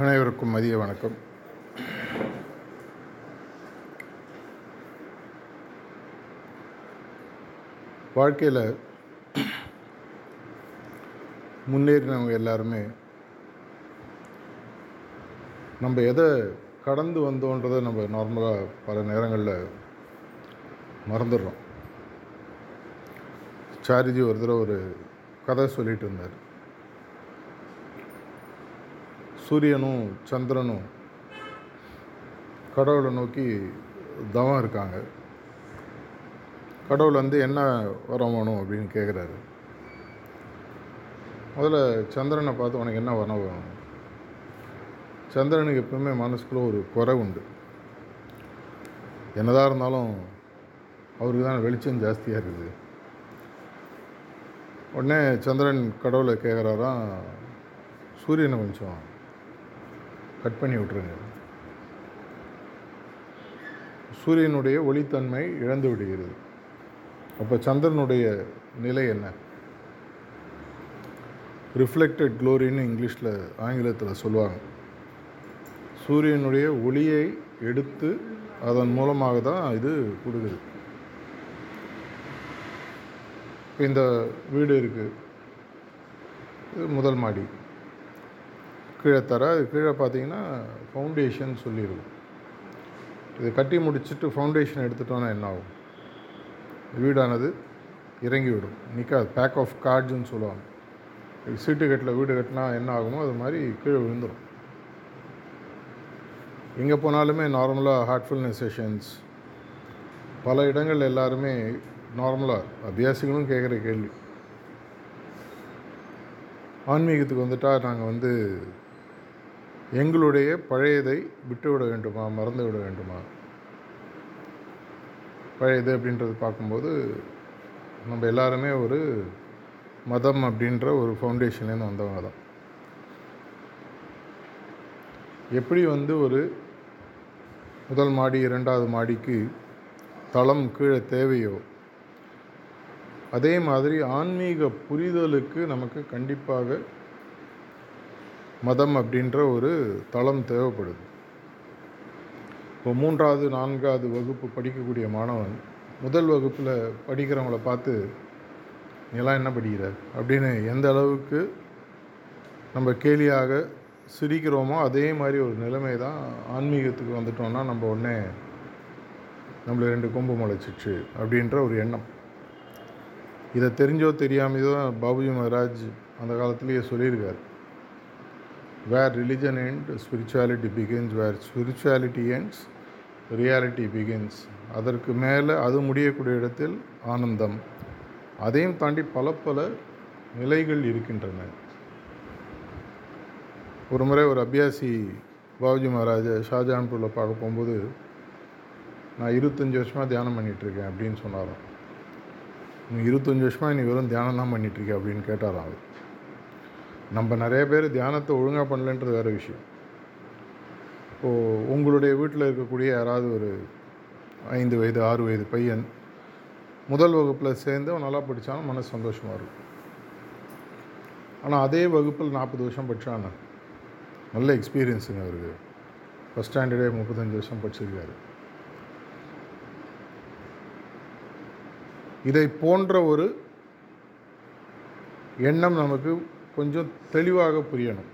அனைவருக்கும் மதிய வணக்கம். வாழ்க்கையில் முன்னேறினவங்க எல்லாருமே நம்ம எதை கடந்து வந்தோன்றதை நம்ம நார்மலாக பல நேரங்களில் மறந்துடுறோம். சாரிஜி ஒரு தடவை ஒரு கதை சொல்லிட்டு இருந்தார். சூரியனும் சந்திரனும் கடவுளை நோக்கி தவம் இருக்காங்க. கடவுள் வந்து என்ன வரம் வேணும் அப்படின்னு கேட்குறாரு முதல்ல சந்திரனை பார்த்து உனக்கு என்ன வரம் வேணும்? சந்திரனுக்கு எப்பவுமே மனசுக்குள்ளே ஒரு குறை உண்டு. என்னதான் இருந்தாலும் அவருக்கு தான் வெளிச்சம் ஜாஸ்தியாக இருக்குது. உடனே சந்திரன் கடவுளை கேட்குறாராம் சூரியனை கொஞ்சம் கட் பண்ணி விட்டுருங்க. சூரியனுடைய ஒளித்தன்மை இழந்து விடுகிறது. அப்போ சந்திரனுடைய நிலை என்ன? ரிஃப்ளெக்டட் க்ளோரின்னு இங்கிலீஷில் ஆங்கிலத்தில் சொல்லுவாங்க. சூரியனுடைய ஒளியை எடுத்து அதன் மூலமாக தான் இது கொடுக்குது இப்போ இந்த வீடு இருக்குது இது முதல் மாடி. கீழே தர அது கீழே பார்த்தீங்கன்னா ஃபவுண்டேஷன் சொல்லியிருக்கும் இது கட்டி முடிச்சுட்டு ஃபவுண்டேஷன் எடுத்துட்டோன்னா என்ன ஆகும்? வீடானது இறங்கி விடும். நிற்காது பேக் ஆஃப் கார்ட்ஸ்னு சொல்லுவாங்க. சீட்டு கட்டில் வீடு கட்டினா என்ன ஆகுமோ அது மாதிரி கீழே விழுந்துடும் எங்கே போனாலுமே நார்மலாக ஹார்ட்ஃபுல்னஸ் செஷன்ஸ் பல இடங்கள் எல்லாருமே நார்மலாக அபியாசிகளும் கேட்குற கேள்வி. ஆன்மீகத்துக்கு வந்துட்டால் நாங்கள் வந்து எங்களுடைய பழையதை விட்டுவிட வேண்டுமா மறந்து விட வேண்டுமா? பழையது அப்படின்றது பார்க்கும்போது நம்ம எல்லாருமே ஒரு மதம் அப்படின்ற ஒரு ஃபவுண்டேஷன்லேருந்து வந்தவங்க தான். எப்படி வந்து ஒரு முதல் மாடி இரண்டாவது மாடிக்கு தளம் கீழே தேவையோ அதே மாதிரி ஆன்மீக புரிதலுக்கு நமக்கு கண்டிப்பாக மதம் அப்படின்ற ஒரு தளம் தேவைப்படுது. இப்போ மூன்றாவது நான்காவது வகுப்பு படிக்கக்கூடிய மாணவன் முதல் வகுப்பில் படிக்கிறவங்கள பார்த்து நீலாம் என்ன படிக்கிற? அப்படின்னு எந்த அளவுக்கு நம்ம கேலியாக சிரிக்கிறோமோ அதே மாதிரி ஒரு நிலைமை தான் ஆன்மீகத்துக்கு வந்துட்டோம்னா நம்ம உடனே நம்மள ரெண்டு கொம்பு முளைச்சிச்சு அப்படின்ற ஒரு எண்ணம். இதை தெரிஞ்சோ தெரியாமையோ தான் பாபுஜி மகராஜ் அந்த காலத்திலேயே சொல்லியிருக்கார். Where religion end spirituality begins where spirituality ends reality begins அதற்கு மேலே அது முடியக்கூடிய இடத்தில் ஆனந்தம். அதையும் தாண்டி பல பல நிலைகள் இருக்கின்றன. ஒரு முறை ஒரு அபியாசி பாபுஜி மகாராஜ ஷாஜான்பூரில் பார்க்க போகும்போது நான் இருபத்தஞ்சி வருஷமாக தியானம் பண்ணிகிட்ருக்கேன் அப்படின்னு சொன்னாராம். நீ இருபத்தஞ்சி வருஷமாக நீ வெறும் தியானம் தான் பண்ணிகிட்ருக்கேன் அப்படின்னு கேட்டாராம் அவர். நம்ம நிறைய பேர் தியானத்தை ஒழுங்காக பண்ணலன்றது வேறு விஷயம். இப்போது உங்களுடைய வீட்டில் இருக்கக்கூடிய யாராவது ஒரு ஐந்து வயது ஆறு வயது பையன் முதல் வகுப்பில் சேர்ந்து அவன் நல்லா படித்தாலும் மனசு சந்தோஷமாக இருக்கும். ஆனால் அதே வகுப்பில் நாற்பது வருஷம் படித்தான் நல்ல எக்ஸ்பீரியன்ஸுங்க அவருக்கு. ஃபஸ்ட் ஸ்டாண்டர்டே முப்பத்தஞ்சு வருஷம் படிச்சிருக்காரு. இதை போன்ற ஒரு எண்ணம் நமக்கு கொஞ்சம் தெளிவாக புரியணும்.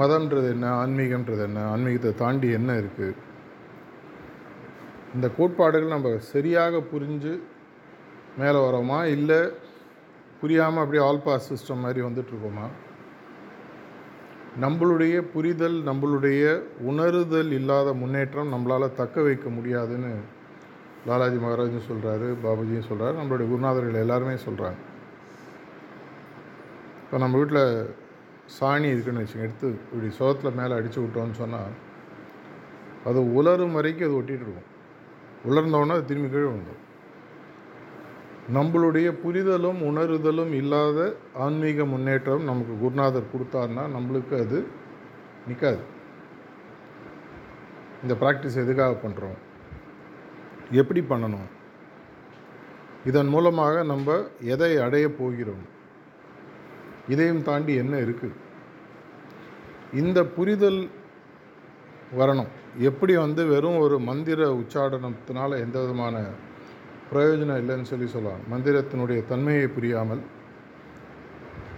மதம்ன்றது என்ன ஆன்மீகன்றது என்ன ஆன்மீகத்தை தாண்டி என்ன இருக்குது இந்த கோட்பாடுகள் நம்ம சரியாக புரிஞ்சு மேலே வரோமா? இல்லை புரியாமல் அப்படியே ஆல் பாஸ் சிஸ்டம் மாதிரி வந்துட்டுருக்கோமா? நம்மளுடைய புரிதல் நம்மளுடைய உணருதல் இல்லாத முன்னேற்றம் நம்மளால் தக்க வைக்க முடியாதுன்னு லாலாஜி மகாராஜும் சொல்கிறாரு பாபுஜியும் சொல்கிறாரு நம்மளுடைய குருநாதர்கள் எல்லாருமே சொல்கிறாங்க இப்போ நம்ம வீட்டில் சாணி இருக்குன்னு வச்சுங்க எடுத்து இப்படி சோகத்தில் மேலே அடித்து விட்டோம்னு சொன்னால் அது உலரும் வரைக்கும் அது ஒட்டிகிட்டு இருக்கும். உலர்ந்தோடனே அது திரும்பி கீழே வந்துடும் நம்மளுடைய புரிதலும் உணருதலும் இல்லாத ஆன்மீக முன்னேற்றம் நமக்கு குருநாதர் கொடுத்தாருன்னா நம்மளுக்கு அது நிற்காது இந்த ப்ராக்டிஸ் எதுக்காக பண்ணுறோம் எப்படி பண்ணணும்? இதன் மூலமாக நம்ம எதை அடைய போகிறோம்? இதையும் தாண்டி என்ன இருக்குது இந்த புரிதல் வரணும். எப்படி வந்து வெறும் ஒரு மந்திர உச்சாடனத்தினால் எந்த விதமான பிரயோஜனம் இல்லைன்னு சொல்லி சொல்லலாம். மந்திரத்தினுடைய தன்மையை புரியாமல்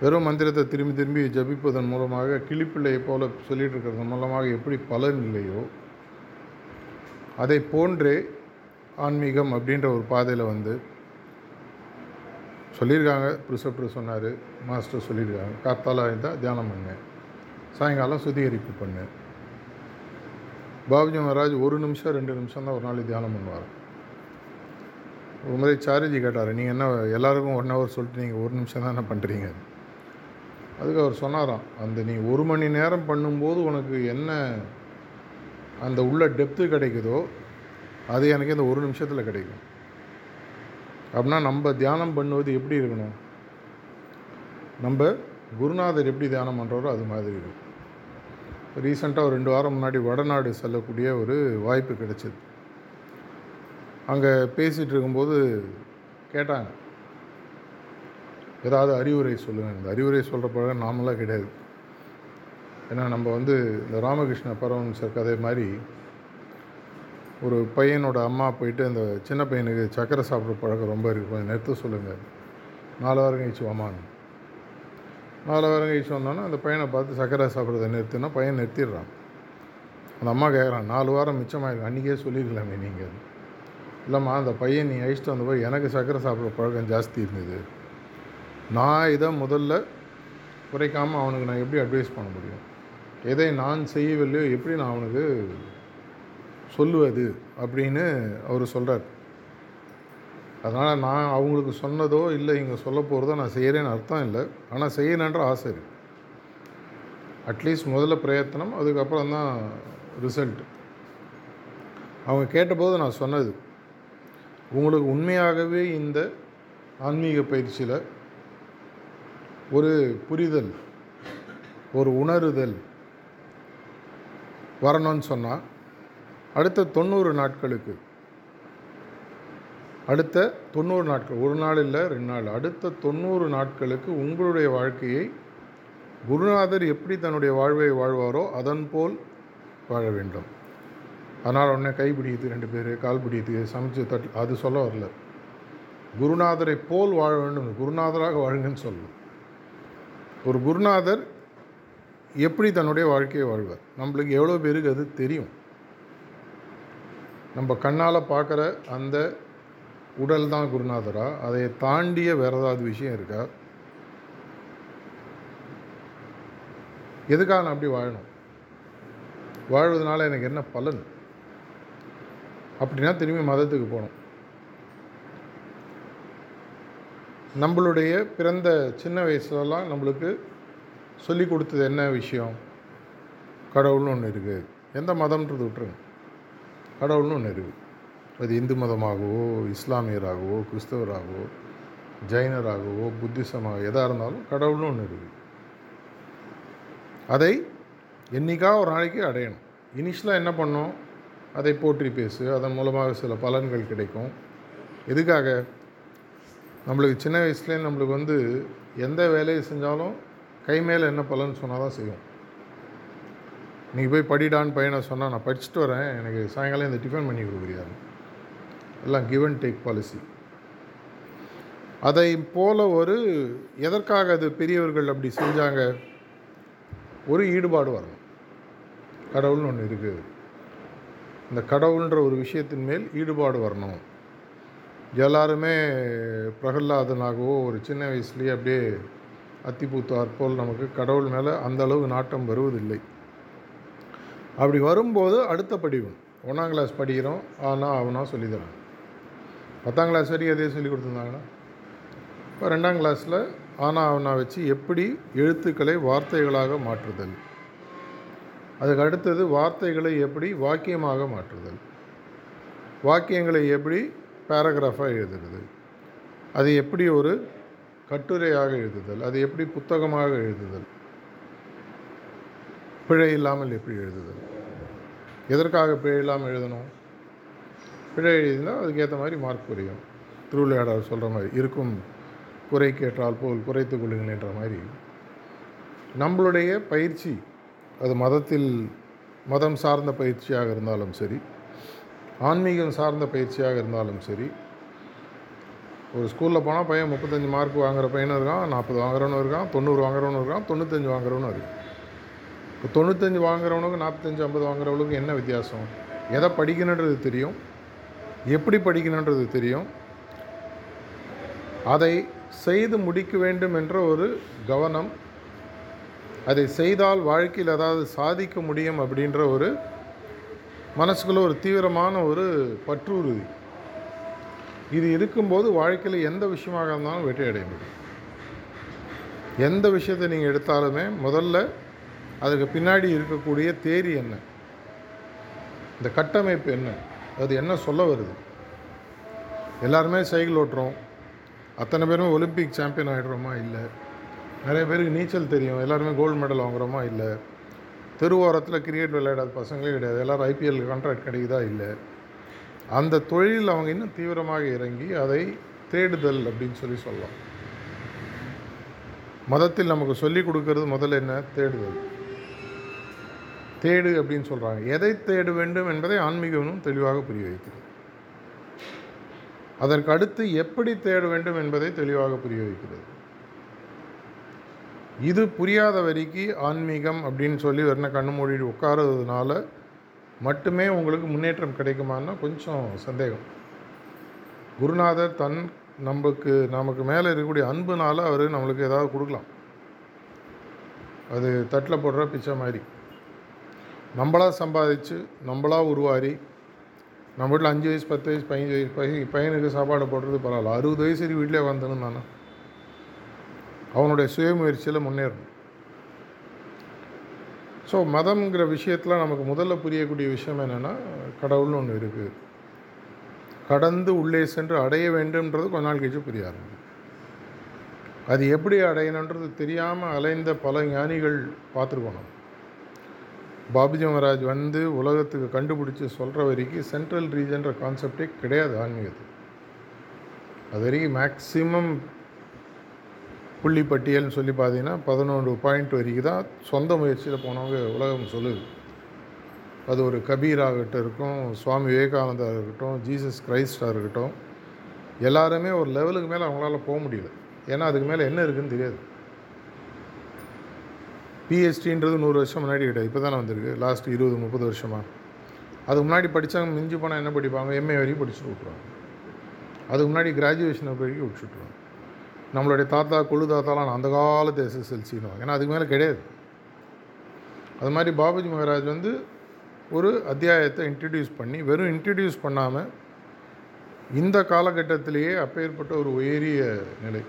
வெறும் மந்திரத்தை திரும்பி திரும்பி ஜபிப்பதன் மூலமாக கிளிப்பிள்ளையை போல சொல்லிட்டு இருக்கிறது மூலமாக எப்படி பலன் இல்லையோ அதை போன்றே ஆன்மீகம் அப்படின்ற ஒரு பாதையில் வந்து சொல்லியிருக்காங்க. ப்ரிசப்டர் சொன்னார் மாஸ்டர் சொல்லியிருக்காங்க. காத்தால இருந்தால் தியானம் பண்ணு. சாயங்காலம் சுத்திகரிப்பு பண்ணு. பாபுஜி மகாராஜ் ஒரு நிமிஷம் ரெண்டு நிமிஷம் தான் ஒரு நாளைக்கு தியானம் பண்ணுவார். ஒரு முறை சாரிஜி கேட்டார் நீங்கள் என்ன எல்லாருக்கும் ஒன் ஹவர் சொல்லிட்டு நீங்கள் ஒரு நிமிஷம் தான் என்ன பண்ணுறீங்க அதுக்கு அவர் சொன்னாராம் அந்த நீ ஒரு மணி நேரம் பண்ணும்போது உனக்கு என்ன அந்த உள்ள டெப்த்து கிடைக்குதோ அது எனக்கு இந்த ஒரு நிமிஷத்தில் கிடைக்கும். அப்படின்னா நம்ம தியானம் பண்ணுவது எப்படி இருக்கணும்? நம்ம குருநாதர் எப்படி தியானம் பண்ணுறாரோ அது மாதிரி இருக்கும் ரீசெண்டாக ஒரு ரெண்டு வாரம் முன்னாடி வடநாடு செல்லக்கூடிய ஒரு வாய்ப்பு கிடைச்சிது. அங்கே பேசிகிட்டு இருக்கும்போது கேட்டாங்க. ஏதாவது அறிவுரை சொல்லுங்கள் இந்த அறிவுரை சொல்கிற பழக நாமளாக கிடையாது. ஏன்னா நம்ம வந்து இந்த ராமகிருஷ்ண பரமஹம்சர் கதை மாதிரி ஒரு பையனோட அம்மா போயிட்டு அந்த சின்ன பையனுக்கு சக்கரை சாப்பிட்ற பழக்கம் ரொம்ப இருக்குது கொஞ்சம் நிறுத்த சொல்லுங்கள் நாலு வாரம் கழிச்சு வாமான்னு. நாலு வாரம் கழிச்சு வந்தோன்னே அந்த பையனை பார்த்து சக்கரை சாப்பிட்றத நிறுத்தினா பையன் நிறுத்திடுறான். அந்த அம்மா கேட்குறான் நாலு வாரம் மிச்சமாயிருக்கு அன்றைக்கே சொல்லியிருக்கலாமே நீங்கள் இல்லைம்மா அந்த பையன் நீ அழிச்சிட்டு வந்தபோது எனக்கு சக்கரை சாப்பிட்ற பழக்கம் ஜாஸ்தி இருந்தது. நான் இதை முதல்ல குறைக்காமல் அவனுக்கு நான் எப்படி அட்வைஸ் பண்ண முடியும்? எதை நான் செய்யவில்லையோ எப்படி நான் அவனுக்கு சொல்லுவது? அப்படின்னு அவர் சொல்கிறார் அதனால் நான் அவங்களுக்கு சொன்னதோ இல்லை இங்கே சொல்ல போகிறதோ நான் செய்கிறேன்னு அர்த்தம் இல்லை. ஆனால் செய்யணுன்ற ஆசை இருக்குது அட்லீஸ்ட் முதல்ல பிரயத்தனம் அதுக்கப்புறம் தான் ரிசல்ட் அவங்க கேட்டபோது நான் சொன்னது உங்களுக்கு உண்மையாகவே இந்த ஆன்மீக பயிற்சியில் ஒரு புரிதல் ஒரு உணருதல் வரணும்னு சொன்னால் அடுத்த தொண்ணூறு நாட்களுக்கு அடுத்த தொண்ணூறு நாட்கள். ஒரு நாள் இல்லை ரெண்டு நாள். அடுத்த தொண்ணூறு நாட்களுக்கு உங்களுடைய வாழ்க்கையை குருநாதர் எப்படி தன்னுடைய வாழ்வை வாழ்வாரோ அதன் போல் வாழ வேண்டும். அதனால் உடனே கை பிடிக்குது ரெண்டு பேர் கால் பிடிக்குது சமைச்சு தட் அது சொல்ல வரல. குருநாதரை போல் வாழ வேண்டும். குருநாதராக வாழுங்கன்னு சொல்லணும் ஒரு குருநாதர் எப்படி தன்னுடைய வாழ்க்கையை வாழ்வார்? நம்மளுக்கு எவ்வளோ பேருக்கு அது தெரியும். நம்ம கண்ணால் பார்க்குற அந்த உடல் தான் குருநாதரா? அதை தாண்டிய வேற ஏதாவது விஷயம் இருக்கா? எதுக்காக நான் அப்படி வாழணும்? வாழ்வதனால எனக்கு என்ன பலன்? அப்படின்னா திரும்பி மதத்துக்கு போகணும். நம்மளுடைய பிறந்த சின்ன வயசுலலாம் நம்மளுக்கு சொல்லி கொடுத்தது என்ன விஷயம்? கடவுள்னு ஒன்று இருக்குது எந்த மதம்ன்றது விட்டுருங்க. கடவுள்னு ஒன்று இருக்குது அது இந்து மதமாகவோ இஸ்லாமியராகவோ கிறிஸ்தவராகவோ ஜைனராகவோ புத்திசமாக எதாக இருந்தாலும் கடவுள்னு ஒன்று இருக்குது அதை என்றைக்கா ஒரு நாளைக்கு அடையணும். இனிஷியலாக என்ன பண்ணோம் அதை போற்றி பேசு. அதன் மூலமாக சில பலன்கள் கிடைக்கும். எதுக்காக? நம்மளுக்கு சின்ன வயசுலேயே நம்மளுக்கு வந்து எந்த வேலையை செஞ்சாலும் கை மேலே என்ன பலன் சொன்னால் தான் செய்யும். நீங்கள் போய் படிடான்னு பையனை சொன்னால் நான் படிச்சுட்டு வரேன். எனக்கு சாயங்காலம் இந்த டிஃபன் பண்ணி கொடுக்குறியாரு எல்லாம் கிவ் அண்ட் டேக் பாலிசி அதை போல ஒரு எதற்காக அது பெரியவர்கள் அப்படி செஞ்சாங்க? ஒரு ஈடுபாடு வரணும். கடவுள்னு ஒன்று இருக்குது இந்த கடவுள்ன்ற ஒரு விஷயத்தின் மேல் ஈடுபாடு வரணும். எல்லாருமே பிரகல்லாதனாகவோ ஒரு சின்ன வயசுலேயே அப்படியே அத்திப்பூத்தார் போல் நமக்கு கடவுள் மேலே அந்த அளவு நாட்டம் வருவதில்லை. அப்படி வரும்போது அடுத்த படிவம் ஒன்றாம் கிளாஸ் படிக்கிறோம். ஆனால் அவனா சொல்லித்தரான் பத்தாம் கிளாஸ் வரைக்கும் எதையும் சொல்லி கொடுத்துருந்தாங்கன்னா இப்போ ரெண்டாம் கிளாஸில் ஆனா அவனா வச்சு எப்படி எழுத்துக்களை வார்த்தைகளாக மாற்றுதல்? அதுக்கு அடுத்தது வார்த்தைகளை எப்படி வாக்கியமாக மாற்றுதல்? வாக்கியங்களை எப்படி பேராகிராஃபாக எழுதுறது? அது எப்படி ஒரு கட்டுரையாக எழுதுதல்? அது எப்படி புத்தகமாக எழுதுதல்? பிழை இல்லாமல் எப்படி எழுதுதல்? எதற்காக பிழை இல்லாமல் எழுதணும்? பிழை எழுதினால் அதுக்கேற்ற மாதிரி மார்க் குறையும் திருவிளையாடல் சொல்கிற மாதிரி இருக்கும் குறை கேட்டால் போல் குறைத்து கொள்ளுங்கள் என்ற மாதிரி. நம்மளுடைய பயிற்சி அது மதத்தில் மதம் சார்ந்த பயிற்சியாக இருந்தாலும் சரி ஆன்மீகம் சார்ந்த பயிற்சியாக இருந்தாலும் சரி ஒரு ஸ்கூலில் போனால் பையன் முப்பத்தஞ்சு மார்க் வாங்குற பையனும் இருக்கான் நாற்பது வாங்குறவனும் இருக்கான் தொண்ணூறு வாங்குறவனும் இருக்கான் தொண்ணூத்தஞ்சு வாங்குறவனும் இருக்கான். இப்போ தொண்ணூத்தஞ்சு வாங்குறவனுக்கு நாற்பத்தஞ்சு ஐம்பது வாங்குறவனுக்கு என்ன வித்தியாசம்? எதை படிக்கணுன்றது தெரியும். எப்படி படிக்கணுன்றது தெரியும். அதை செய்து முடிக்க வேண்டும் என்ற ஒரு கவனம் அதை செய்தால் வாழ்க்கையில் ஏதாவது சாதிக்க முடியும் அப்படின்ற ஒரு மனசுக்குள்ள ஒரு தீவிரமான ஒரு பற்றுறுதி. இது இருக்கும்போது வாழ்க்கையில் எந்த விஷயமாக இருந்தாலும் வெற்றி அடைய முடியும் எந்த விஷயத்தை நீங்கள் எடுத்தாலுமே முதல்ல அதுக்கு பின்னாடி இருக்கக்கூடிய தேரி என்ன? இந்த கட்டமைப்பு என்ன? அது என்ன சொல்ல வருது? எல்லாருமே சைக்கிள் ஓட்டுறோம். அத்தனை பேருமே ஒலிம்பிக் சாம்பியன் ஆகிடுறோமா இல்லை. நிறைய பேருக்கு நீச்சல் தெரியும். எல்லாருமே கோல்டு மெடல் வாங்குகிறோமா இல்லை. தெருவோரத்தில் கிரிக்கெட் விளையாடாத பசங்களே கிடையாது. எல்லோரும் ஐபிஎல் கான்ட்ராக்ட் கிடைக்குதா? இல்லை. அந்த தொழிலில் அவங்க இன்னும் தீவிரமாக இறங்கி அதை தேடுதல் அப்படின்னு சொல்லி சொல்லலாம். மதத்தில் நமக்கு சொல்லிக் கொடுக்கறது முதல்ல என்ன? தேடுதல். தேடு அப்படின்னு சொல்கிறாங்க எதை தேட வேண்டும் என்பதை ஆன்மீகமும் தெளிவாக புரிய வைக்கிறது. அதற்கு அடுத்து எப்படி தேட வேண்டும் என்பதை தெளிவாக புரிய வைக்கிறது. இது புரியாத வரைக்கு ஆன்மீகம் அப்படின்னு சொல்லி வெறும் கண்ணு மூடி உட்காரதுனால மட்டுமே உங்களுக்கு முன்னேற்றம் கிடைக்குமான்னா கொஞ்சம் சந்தேகம். குருநாதர் தன் நமக்கு நமக்கு மேலே இருக்கக்கூடிய அன்புனால அவர் நம்மளுக்கு ஏதாவது கொடுக்கலாம். அது தட்டில் போடுற பிச்சை மாதிரி. நம்மளா சம்பாதிச்சு நம்மளா உருவாரி நம்ம வீட்டில் அஞ்சு வயசு பத்து வயசு பதினஞ்சு வயசு பையன் பையனுக்கு சாப்பாடு போடுறது பரவாயில்ல. அறுபது வயசு வரைக்கும் வீட்டிலே வந்தனும் நான். அவனுடைய சுயமுயற்சியில் முன்னேறணும். ஸோ மதம்ங்கிற விஷயத்தில் நமக்கு முதல்ல புரியக்கூடிய விஷயம் என்னென்னா கடவுள்னு ஒன்று இருக்குது கடந்து உள்ளே சென்று அடைய வேண்டும்ன்றது கொஞ்ச நாள் கழிச்சு புரிய ஆரம்பிக்கும் அது எப்படி அடையணுன்றது தெரியாமல் அலைந்த பல ஞானிகள் பார்த்துருக்கோம் நம்ம. பாபுஜி மகாராஜ் வந்து உலகத்துக்கு கண்டுபிடிச்சி சொல்கிற வரைக்கும் சென்ட்ரல் ரீஜன்ற கான்செப்டே கிடையாது ஆன்மீகத்துக்கு. அது வரைக்கும் மேக்ஸிமம் புள்ளி பட்டியல்னு சொல்லி பார்த்தீங்கன்னா பதினொன்று பாயிண்ட் வரைக்கும் தான் சொந்த முயற்சியில் போனவங்க உலகம் சொல்லுது. அது ஒரு கபீராகட்டும் இருக்கும் சுவாமி விவேகானந்தா இருக்கட்டும் ஜீசஸ் கிரைஸ்டாக இருக்கட்டும் எல்லாருமே ஒரு லெவலுக்கு மேலே அவங்களால போக முடியல. ஏன்னா அதுக்கு மேலே என்ன இருக்குதுன்னு தெரியாது. பிஹெச்டின்றது நூறு வருஷம் முன்னாடி கிடையாது இப்போ தானே வந்திருக்கு. லாஸ்ட் இருபது முப்பது வருஷமாக அதுக்கு முன்னாடி படித்தவங்க மிஞ்சி போனால் என்ன படிப்பாங்க? எம்ஏ வரைக்கும் படிச்சுட்டு விட்ருவாங்க அதுக்கு முன்னாடி கிராஜுவேஷன் வரைக்கும் விட்டுட்டுருவாங்க நம்மளுடைய தாத்தா கொழு தாத்தாலாம் அந்த காலத்து எஸ்எஸ்எல்சின்னு ஏன்னா அதுக்கு மேலே கிடையாது. அது மாதிரி பாபுஜி மகாராஜ் வந்து ஒரு அத்தியாயத்தை இன்ட்ரடியூஸ் பண்ணி வெறும் இன்ட்ரடியூஸ் பண்ணாமல் இந்த காலகட்டத்திலேயே அப்பேற்பட்ட ஒரு உயரிய நிலை.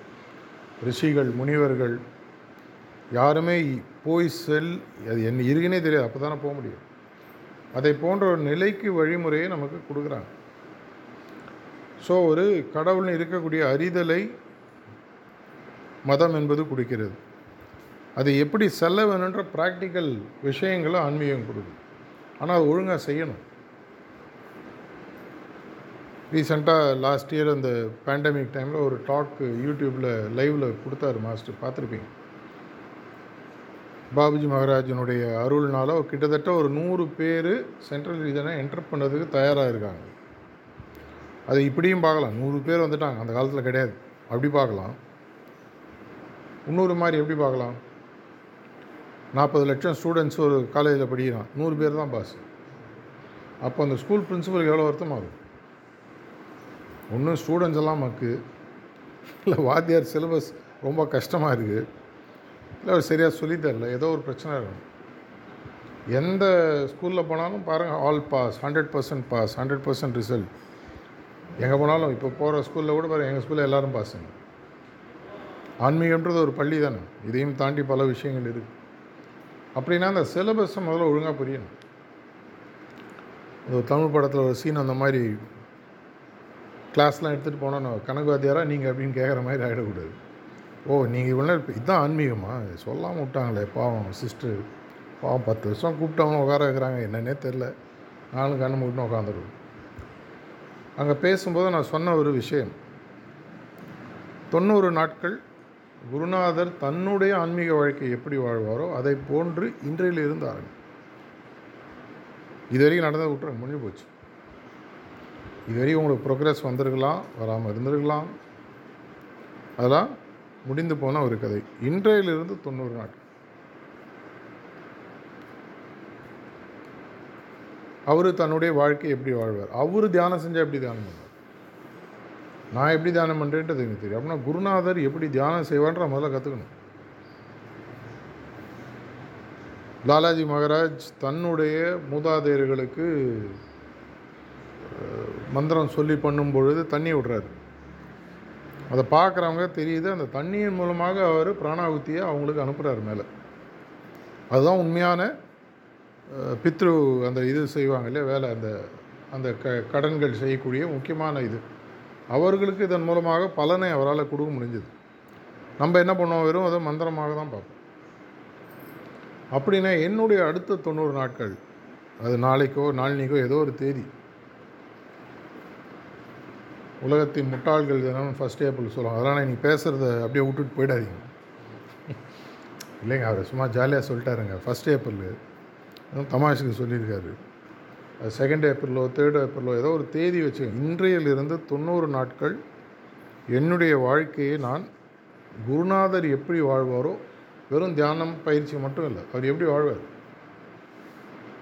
ரிஷிகள் முனிவர்கள் யாருமே போய் செல் அது என்ன இருக்குன்னே தெரியாது அப்போ தானே போக முடியும். அதை போன்ற ஒரு நிலைக்கு வழிமுறையை நமக்கு கொடுக்குறாங்க. ஸோ ஒரு கடவுள்னு இருக்கக்கூடிய அறிதலை மதம் என்பது கொடுக்கிறது. அது எப்படி செல்ல வேணுன்ற ப்ராக்டிக்கல் விஷயங்களை ஆன்மீகம் கொடுக்குது. ஆனால் அது ஒழுங்காக செய்யணும். ரீசெண்டாக லாஸ்ட் இயர் அந்த பேண்டமிக் டைமில் ஒரு டாக்கு யூடியூப்பில் லைவில் கொடுத்தாரு மாஸ்டர் பார்த்துருப்பீங்க? பாபுஜி மகாராஜனுடைய அருள்னால கிட்டத்தட்ட ஒரு நூறு பேர் சென்ட்ரல் ரீஜனை என்டர் பண்ணுறதுக்கு தயாராக இருக்காங்க அது இப்படியும் பார்க்கலாம். நூறு பேர் வந்துட்டாங்க. அந்த காலத்தில் கிடையாது. அப்படி பார்க்கலாம். இன்னொரு மாதிரி எப்படி பார்க்கலாம்? நாற்பது லட்சம் ஸ்டூடெண்ட்ஸ் ஒரு காலேஜில் படிக்கிறான். நூறு பேர் தான் பாஸ் அப்போ அந்த ஸ்கூல் பிரின்சிபலுக்கு எவ்வளோ வருத்தமாகும்? ஒன்றும் ஸ்டூடெண்ட்ஸ் எல்லாம் மக்கு. இல்லை வாத்தியார் சிலபஸ் ரொம்ப கஷ்டமாக இருக்குது இல்லை அவர் சரியாக சொல்லி தரல ஏதோ ஒரு பிரச்சனை இருக்கும். எந்த ஸ்கூலில் போனாலும் பாருங்கள் all pass hundred percent pass hundred percent result எங்கே போனாலும் இப்போ போகிற ஸ்கூலில் கூட பாருங்கள் எங்கள் ஸ்கூலில் எல்லோரும் பாஸுங்க ஆன்மீகன்றது ஒரு பள்ளி தானே. இதையும் தாண்டி பல விஷயங்கள் இருக்குது அப்படின்னா அந்த சிலபஸை முதல்ல ஒழுங்காக புரியணும். ஒரு தமிழ் படத்தில் ஒரு சீன் அந்த மாதிரி கிளாஸ்லாம் எடுத்துகிட்டு போனோம் கணக்கு வாத்தியாரா நீங்கள் அப்படின்னு கேட்குற மாதிரி ஆகிடக்கூடாது ஓ நீங்கள் இவ்வளோ நேரம் இதுதான் ஆன்மீகமா? சொல்லாமல் விட்டாங்களே பாவம் சிஸ்டர் பாவம் பத்து வருஷம் கூப்பிட்டவங்க உட்கார வைக்கிறாங்க. என்னன்னே தெரில நானும் கண்ணு மூட்டின்னு உட்காந்துருவோம் அங்கே பேசும்போது நான் சொன்ன ஒரு விஷயம். தொண்ணூறு நாட்கள் குருநாதர் தன்னுடைய ஆன்மீக வாழ்க்கை எப்படி வாழ்வாரோ அதை போன்று இன்றையில் இருந்து ஆரம்பி இதுவரைக்கும் நடந்ததை விட்டுருங்க முடிஞ்சு போச்சு. இதுவரைக்கும் உங்களுக்கு ப்ரோக்ரஸ் வந்திருக்கலாம் வராமல் இருந்திருக்கலாம். அதெல்லாம் முடிந்து போன ஒரு கதை. இன்றையிலிருந்து தொண்ணூறு நாட்கள் அவர் தன்னுடைய வாழ்க்கை எப்படி வாழ்வார்? அவர் தியானம் செஞ்சால் எப்படி தியானம் பண்ணுவார்? நான் எப்படி தியானம் பண்ணுறேன்றது எனக்கு தெரியும். அப்படின்னா குருநாதர் எப்படி தியானம் செய்வான்ற முதல்ல கற்றுக்கணும் லாலாஜி மகாராஜ் தன்னுடைய மூதாதையர்களுக்கு மந்திரம் சொல்லி பண்ணும் பொழுது தண்ணி விடுறாரு. அதை பார்க்குறவங்க தெரியுது அந்த தண்ணியின் மூலமாக அவர் பிராணாகுத்தியை அவங்களுக்கு அனுப்புகிறார் மேலே. அதுதான் உண்மையான பித்ரு அந்த இது செய்வாங்க இல்லையா வேலை அந்த அந்த க கடன்கள் செய்யக்கூடிய முக்கியமான இது. அவர்களுக்கு இதன் மூலமாக பலனை அவரால் கொடுக்க முடிஞ்சது. நம்ம என்ன பண்ணுவோம் வெறும் அதை மந்திரமாக தான் பார்ப்போம். அப்படின்னா என்னுடைய அடுத்த தொண்ணூறு நாட்கள் அது நாளைக்கோ நாளினிக்கோ ஏதோ ஒரு தேதி உலகத்தின் முட்டாள்கள் தினம் ஃபஸ்ட் ஏப்ரல் சொல்லுவாங்க. அதனால் நீங்கள் பேசுகிறத அப்படியே விட்டுட்டு போயிடாதீங்க. இல்லைங்க அவர் சும்மா ஜாலியாக சொல்லிட்டாருங்க. ஃபஸ்ட் ஏப்ரல் தமாஷுக்கு சொல்லியிருக்காரு. செகண்ட் ஏப்ரலோ தேர்ட் ஏப்ரலோ ஏதோ ஒரு தேதி வச்சு. இன்றையிலிருந்து தொண்ணூறு நாட்கள் என்னுடைய வாழ்க்கையை நான் குருநாதர் எப்படி வாழ்வாரோ வெறும் தியானம் பயிற்சி மட்டும் இல்லை அவர் எப்படி வாழ்வார்?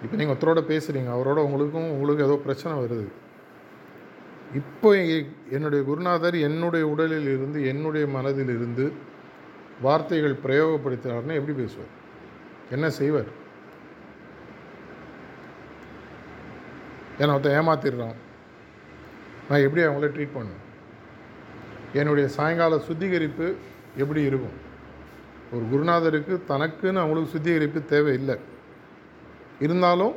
இப்போ நீங்கள் ஒருத்தரோட பேசுகிறீங்க அவரோட உங்களுக்கும் உங்களுக்கு ஏதோ பிரச்சனை வருது. இப்போ என்னுடைய குருநாதர் என்னுடைய உடலில் இருந்து என்னுடைய மனதில் இருந்து வார்த்தைகள் பிரயோகப்படுத்தினார்னா எப்படி பேசுவார்? என்ன செய்வார்? என்னை ஒருத்தன் ஏமாத்திடுறான். நான் எப்படி அவங்கள ட்ரீட் பண்ணுவேன்? என்னுடைய சாயங்கால சுத்திகரிப்பு எப்படி இருக்கும்? ஒரு குருநாதருக்கு தனக்குன்னு அவங்களுக்கு சுத்திகரிப்பு தேவையில்லை. இருந்தாலும்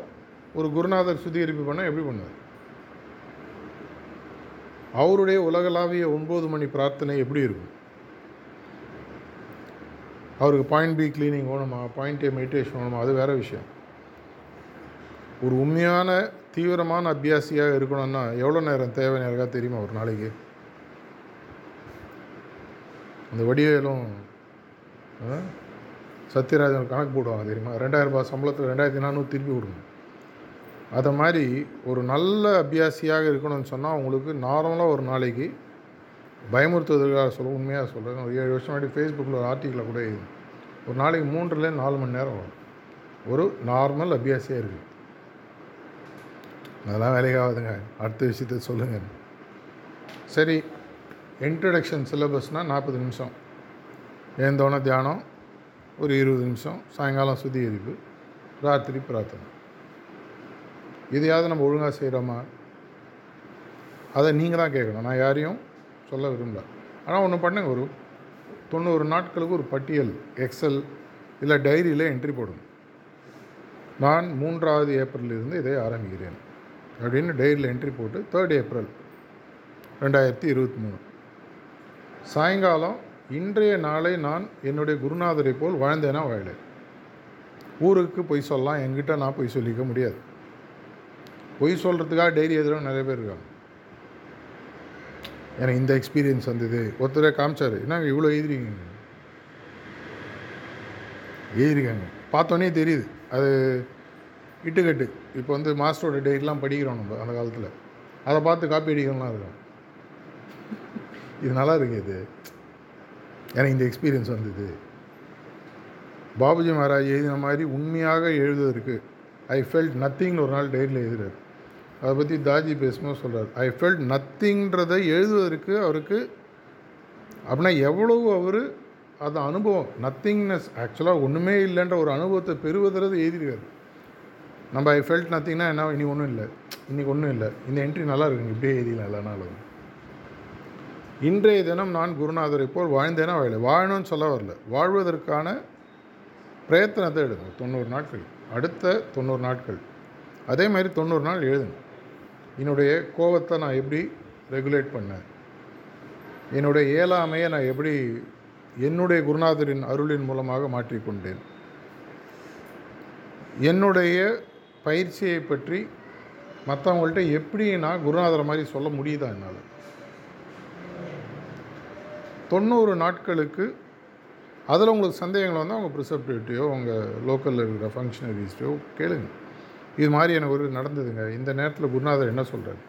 ஒரு குருநாதர் சுத்திகரிப்பு பண்ணால் எப்படி பண்ணுவார்? அவருடைய உலகளாவிய ஒன்பது மணி பிரார்த்தனை எப்படி இருக்கும்? அவருக்கு பாயிண்ட் பி கிளீனிங் வேணுமா? பாயிண்ட் ஏ மெடிடேஷன் வேணுமா? அது வேறு விஷயம். ஒரு உண்மையான தீவிரமான அபியாசியாக இருக்கணும்னா எவ்வளோ நேரம் தேவை யாருக்கா தெரியுமா ஒரு நாளைக்கு? அந்த வடிவேலும் ஆ, சத்யராஜன் கணக்கு போடுவாங்க தெரியுமா? ரெண்டாயிரம் ரூபாய் சம்பளத்தில் ரெண்டாயிரத்தி நானூறு திருப்பி விடணும் அதை மாதிரி ஒரு நல்ல அபியாசியாக இருக்கணும்னு சொன்னால் உங்களுக்கு நார்மலாக ஒரு நாளைக்கு பயமுறுத்துவதற்காக சொல்ல உண்மையாக சொல்கிறேன் ஒரு ஏழு வருஷம் முன்னாடி ஃபேஸ்புக்கில் ஒரு ஆர்டிக்கில் கூட இது ஒரு நாளைக்கு மூன்றுல நாலு மணி நேரம் வரும். ஒரு நார்மல் அபியாசியாக இருக்குது அதெல்லாம் வேலைக்காகுதுங்க அடுத்த விஷயத்த சொல்லுங்கள் சரி இன்ட்ரடக்ஷன் சிலபஸ்னால் நாற்பது நிமிஷம். ஏந்தோன தியானம் ஒரு இருபது நிமிஷம். சாயங்காலம் சுத்திகரிப்பு ராத்திரி பிரார்த்தனை. இதையாவது நம்ம ஒழுங்காக செய்கிறோமா அதை நீங்கள் தான் கேட்கணும். நான் யாரையும் சொல்ல விரும்பல. ஆனால் ஒன்று பண்ணுங்க. ஒரு தொண்ணூறு நாட்களுக்கு ஒரு பட்டியல் எக்ஸல் இல்லை டைரியில் என்ட்ரி போடணும். நான் மூன்றாவது ஏப்ரலிலிருந்து இதை ஆரம்பிக்கிறேன் அப்படின்னு டைரியில் என்ட்ரி போட்டு தேர்ட் ஏப்ரல் ரெண்டாயிரத்தி இருபத்தி மூணு. சாயங்காலம் இன்றைய நாளை நான் என்னுடைய குருநாதரை போல் வாழ்ந்தேனா வாழலை. ஊருக்கு பொய் சொல்லலாம் என்கிட்ட நான் பொய் சொல்லிக்க முடியாது. பொய் சொல்கிறதுக்காக டைரி எழுதுறவங்க நிறைய பேர் இருக்காங்க. எனக்கு இந்த எக்ஸ்பீரியன்ஸ் வந்தது. ஒருத்தரே காமிச்சார். என்ன இவ்வளோ எழுதிருக்கீங்க? எழுதிருக்காங்க. பார்த்தோன்னே தெரியுது. அது இட்டுக்கட்டு. இப்போ வந்து மாஸ்டரோட டைரிலாம் படிக்கிறோம் நம்ம அந்த காலத்தில். அதை பார்த்து காப்பி அடிக்கிறோம்லாம் இருக்கும் இது நல்லா இருக்கு இது. எனக்கு இந்த எக்ஸ்பீரியன்ஸ் வந்தது. பாபுஜி மகாராஜ் எழுதின மாதிரி உண்மையாக எழுதுவதற்கு ஐ ஃபெல்ட் நத்திங்னு ஒரு நாள் டைரியில் எழுதுறாரு. அதை பற்றி தாஜி பேசும்போது சொல்கிறார் ஐ ஃபெல்ட் நத்திங்கிறதை எழுதுவதற்கு அவருக்கு அப்படின்னா எவ்வளவு அவர் அது அனுபவம் நத்திங்னஸ் ஆக்சுவலாக ஒன்றுமே இல்லைன்ற ஒரு அனுபவத்தை பெறுவதற்கு எழுதியிருக்காரு. நம்ம ஐ ஃபெல்ட் நத்திங்னா என்ன? இனி ஒன்றும் இல்லை. இன்றைக்கி ஒன்றும் இல்லை. இந்த என்ட்ரி நல்லா இருக்குங்க இப்படியே எழுதிக்கலாம் இல்லைனாலும் இன்றைய தினம் நான் குருநாதரை போல் வாழ்ந்தேனா வாழல வாழணும்னு சொல்ல வரல. வாழ்வதற்கான பிரயத்தனத்தை எடுங்க. தொண்ணூறு நாட்கள். அடுத்த தொண்ணூறு நாட்கள். அதே மாதிரி தொண்ணூறு நாள் எழுதுங்க. என்னுடைய கோபத்தை நான் எப்படி ரெகுலேட் பண்ணேன்? என்னுடைய இயலாமையை நான் எப்படி என்னுடைய குருநாதரின் அருளின் மூலமாக மாற்றிக்கொண்டேன்? என்னுடைய பயிற்சியை பற்றி மற்றவங்கள்ட்ட எப்படி நான் குருநாதர் மாதிரி சொல்ல முடியுதா என்னால்? தொண்ணூறு நாட்களுக்கு அதில் உங்களுக்கு சந்தேகங்கள் வந்தால் உங்கள் ப்ரிசப்டிவிட்டியோ உங்கள் லோக்கலில் இருக்கிற ஃபங்க்ஷனரிஸ்டையோ கேளுங்க. இது மாதிரி எனக்கு ஒரு நடந்ததுங்க. இந்த நேரத்தில் குருநாதர் என்ன சொல்கிறார்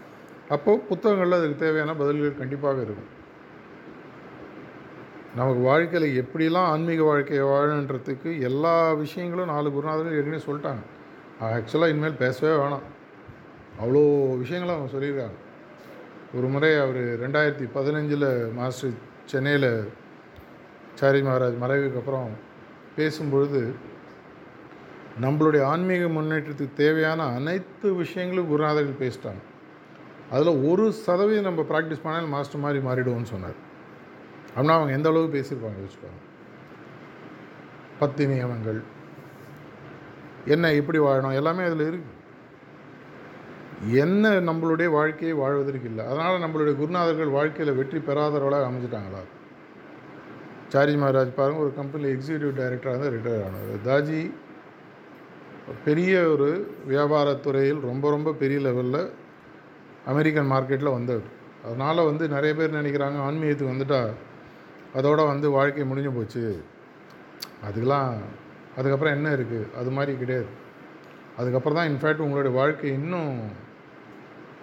அப்போது புத்தகங்களில் அதுக்கு தேவையான பதில்கள் கண்டிப்பாக இருக்கும். நமக்கு வாழ்க்கையில் எப்படிலாம் ஆன்மீக வாழ்க்கையை வாழன்றதுக்கு எல்லா விஷயங்களும் நாலு குருநாதர்கள் ஏற்கனவே சொல்லிட்டாங்க. ஆக்சுவலாக இனிமேல் பேசவே வேணாம். அவ்வளோ விஷயங்களும் அவங்க சொல்லியிருக்காங்க. ஒரு முறை அவர் ரெண்டாயிரத்தி பதினஞ்சில் மாஸ்டர் சென்னையில் சாரி மகாராஜ் மறைவுக்கு அப்புறம் பேசும்பொழுது நம்மளுடைய ஆன்மீக முன்னேற்றத்துக்கு தேவையான அனைத்து விஷயங்களும் குருநாதர்கள் பேசிட்டாங்க. அதில் ஒரு சதவீதம் நம்ம ப்ராக்டிஸ் பண்ணால் மாஸ்டர் மாதிரி மாறிடுவோம்னு சொன்னார். அப்படின்னா அவங்க எந்த அளவுக்கு பேசியிருப்பாங்க யோசிப்பாங்க பத்து நியமங்கள் என்ன எப்படி வாழணும் எல்லாமே அதில் இருக்குது என்ன நம்மளுடைய வாழ்க்கையை வாழ்வதற்கு இல்லை. அதனால் நம்மளுடைய குருநாதர்கள் வாழ்க்கையில் வெற்றி பெறாதவர்களாக அமைஞ்சிட்டாங்களா? சாரி மகாராஜ் பாருங்கள் ஒரு கம்பெனியில் எக்ஸிக்யூட்டிவ் டைரக்டராக வந்து ரிட்டையர் ஆனார் தாஜி பெரிய ஒரு வியாபாரத்துறையில் ரொம்ப ரொம்ப பெரிய லெவலில் அமெரிக்கன் மார்க்கெட்டில் வந்தவர் அதனால் வந்து நிறைய பேர் நினைக்கிறாங்க ஆன்மீகத்துக்கு வந்துட்டா அதோட வந்து வாழ்க்கை முடிஞ்சு போச்சு. அதுக்கெலாம் அதுக்கப்புறம் என்ன இருக்குது அது மாதிரி கிடையாது. அதுக்கப்புறம் தான் இன்ஃபேக்ட் உங்களுடைய வாழ்க்கை இன்னும்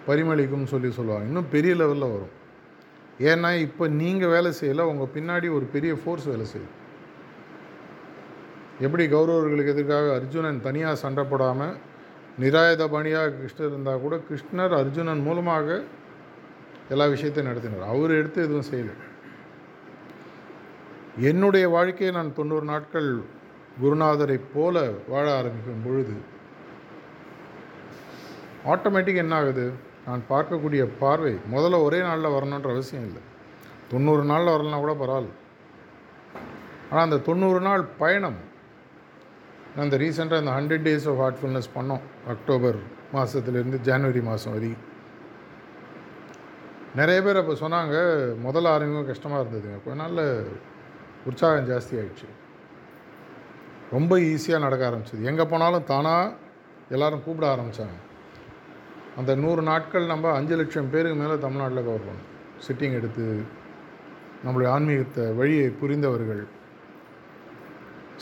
பரிமளிக்கும்னு சொல்லி சொல்லுவாங்க. இன்னும் பெரிய லெவலில் வரும். ஏன்னா இப்போ நீங்கள் வேலை செய்யலை உங்கள் பின்னாடி ஒரு பெரிய ஃபோர்ஸ் வேலை செய்யும் எப்படி கௌரவர்களுக்கு எதிர்க்காக அர்ஜுனன் தனியாக சண்டை போடாமல் நிராயுத பணியாக கிருஷ்ணர் இருந்தால் கூட கிருஷ்ணர் அர்ஜுனன் மூலமாக எல்லா விஷயத்தையும் நடத்தினார். அவர் எடுத்து எதுவும் செய்யலை. என்னுடைய வாழ்க்கையை நான் தொண்ணூறு நாட்கள் குருநாதரை போல வாழ ஆரம்பிக்கும் பொழுது ஆட்டோமேட்டிக் என்ன ஆகுது? நான் பார்க்கக்கூடிய பார்வை முதல்ல ஒரே நாளில் வரணுன்ற அவசியம் இல்லை. தொண்ணூறு நாளில் வரலனா கூட பரவாயில்ல. ஆனால் அந்த தொண்ணூறு நாள் பயணம் அந்த ரீசெண்டாக இந்த ஹண்ட்ரட் டேஸ் ஆஃப் ஹார்ட்ஃபுல்னஸ் பண்ணோம் அக்டோபர் மாதத்துலேருந்து ஜனவரி மாதம் வரை நிறைய பேர் அப்போ சொன்னாங்க முதல்ல ஆரம்பிக்கும் கஷ்டமாக இருந்ததுங்க. கொஞ்ச நாளில் உற்சாகம் ஜாஸ்தி ஆகிடுச்சு ரொம்ப ஈஸியாக நடக்க ஆரம்பிச்சது. எங்கே போனாலும் தானாக எல்லோரும் கூப்பிட ஆரம்பித்தாங்க அந்த நூறு நாட்கள் நம்ம அஞ்சு லட்சம் பேருக்கு மேலே தமிழ்நாட்டில் கவர் பண்ணோம். சிட்டிங் எடுத்து நம்மளுடைய ஆன்மீகத்தை வழியை புரிந்தவர்கள்.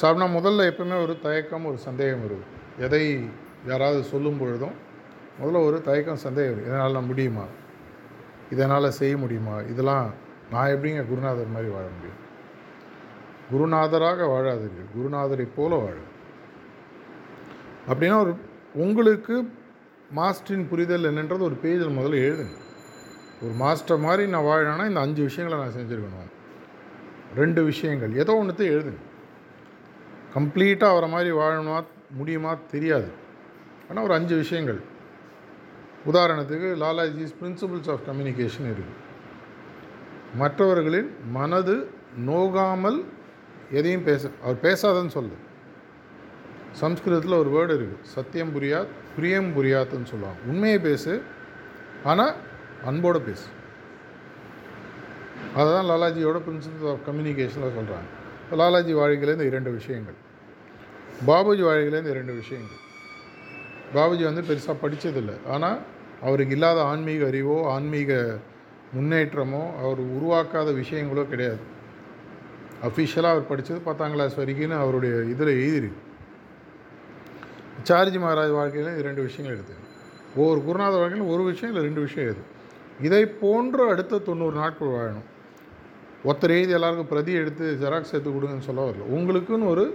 ஸோ அப்படின்னா முதல்ல எப்பவுமே ஒரு தயக்கம் ஒரு சந்தேகம் இருக்கும் எதை யாராவது சொல்லும் பொழுதும் முதல்ல ஒரு தயக்கம் சந்தேகம் இருக்கும் இதனால் நான் முடியுமா? இதனால் செய்ய முடியுமா? இதெல்லாம் நான் எப்படிங்க குருநாதர் மாதிரி வாழ முடியும்? குருநாதராக வாழாதீர்கள். குருநாதரை போல வாழ. அப்படின்னா ஒரு உங்களுக்கு மாஸ்டரின் புரிதல் என்னன்றது ஒரு பேஜில் முதல்ல எழுதுங்க. ஒரு மாஸ்டர் மாதிரி நான் வாழணும்னா இந்த அஞ்சு விஷயங்களை நான் செஞ்சுருக்கணும். ரெண்டு விஷயங்கள். ஏதோ ஒன்றுத்தையும் எழுதுங்க. கம்ப்ளீட்டாக அவரை மாதிரி வாழணுமா முடியுமா தெரியாது. ஆனால் ஒரு அஞ்சு விஷயங்கள். உதாரணத்துக்கு லாலாஜிஸ் பிரின்சிபிள்ஸ் ஆஃப் கம்யூனிகேஷன் இருக்குது மற்றவர்களின் மனது நோகாமல் எதையும் பேச அவர் பேசாதன்னு சொல்லு. சம்ஸ்கிருதத்தில் ஒரு வேர்டு இருக்குது சத்தியம் புரியாத் பிரியம் புரியாத்துன்னு சொல்லுவாங்க. உண்மையை பேசு ஆனால் அன்போடு பேசு. அதுதான் லாலாஜியோட பிரின்சிபல் ஆஃப் கம்யூனிகேஷனில் சொல்கிறாங்க லாலாஜி வாழ்க்கையில் இந்த இரண்டு விஷயங்கள். பாபுஜி வாழ்க்கையிலேருந்து இரண்டு விஷயங்கள். பாபுஜி வந்து பெருசாக படித்ததில்லை ஆனால் அவருக்கு இல்லாத ஆன்மீக அறிவோ ஆன்மீக முன்னேற்றமோ அவர் உருவாக்காத விஷயங்களோ கிடையாது. அஃபிஷியலாக அவர் படித்தது பத்தாம் கிளாஸ் வரைக்கும்னு அவருடைய இதில் எழுதிருக்கு சார்ஜி மகாராஜ் வாழ்க்கையில் இரண்டு விஷயங்கள் எடுத்து ஒவ்வொரு குருநாத வாழ்க்கையில் ஒரு விஷயம் இல்லை ரெண்டு விஷயம் எது இதை போன்று அடுத்த தொண்ணூறு நாட்கள் வாழணும். ஒருத்தர் எழுதி எல்லாருக்கும் பிரதி எடுத்து ஜெராக்ஸ் எடுத்து கொடுங்கன்னு சொல்ல வரல. உங்களுக்குன்னு ஒரு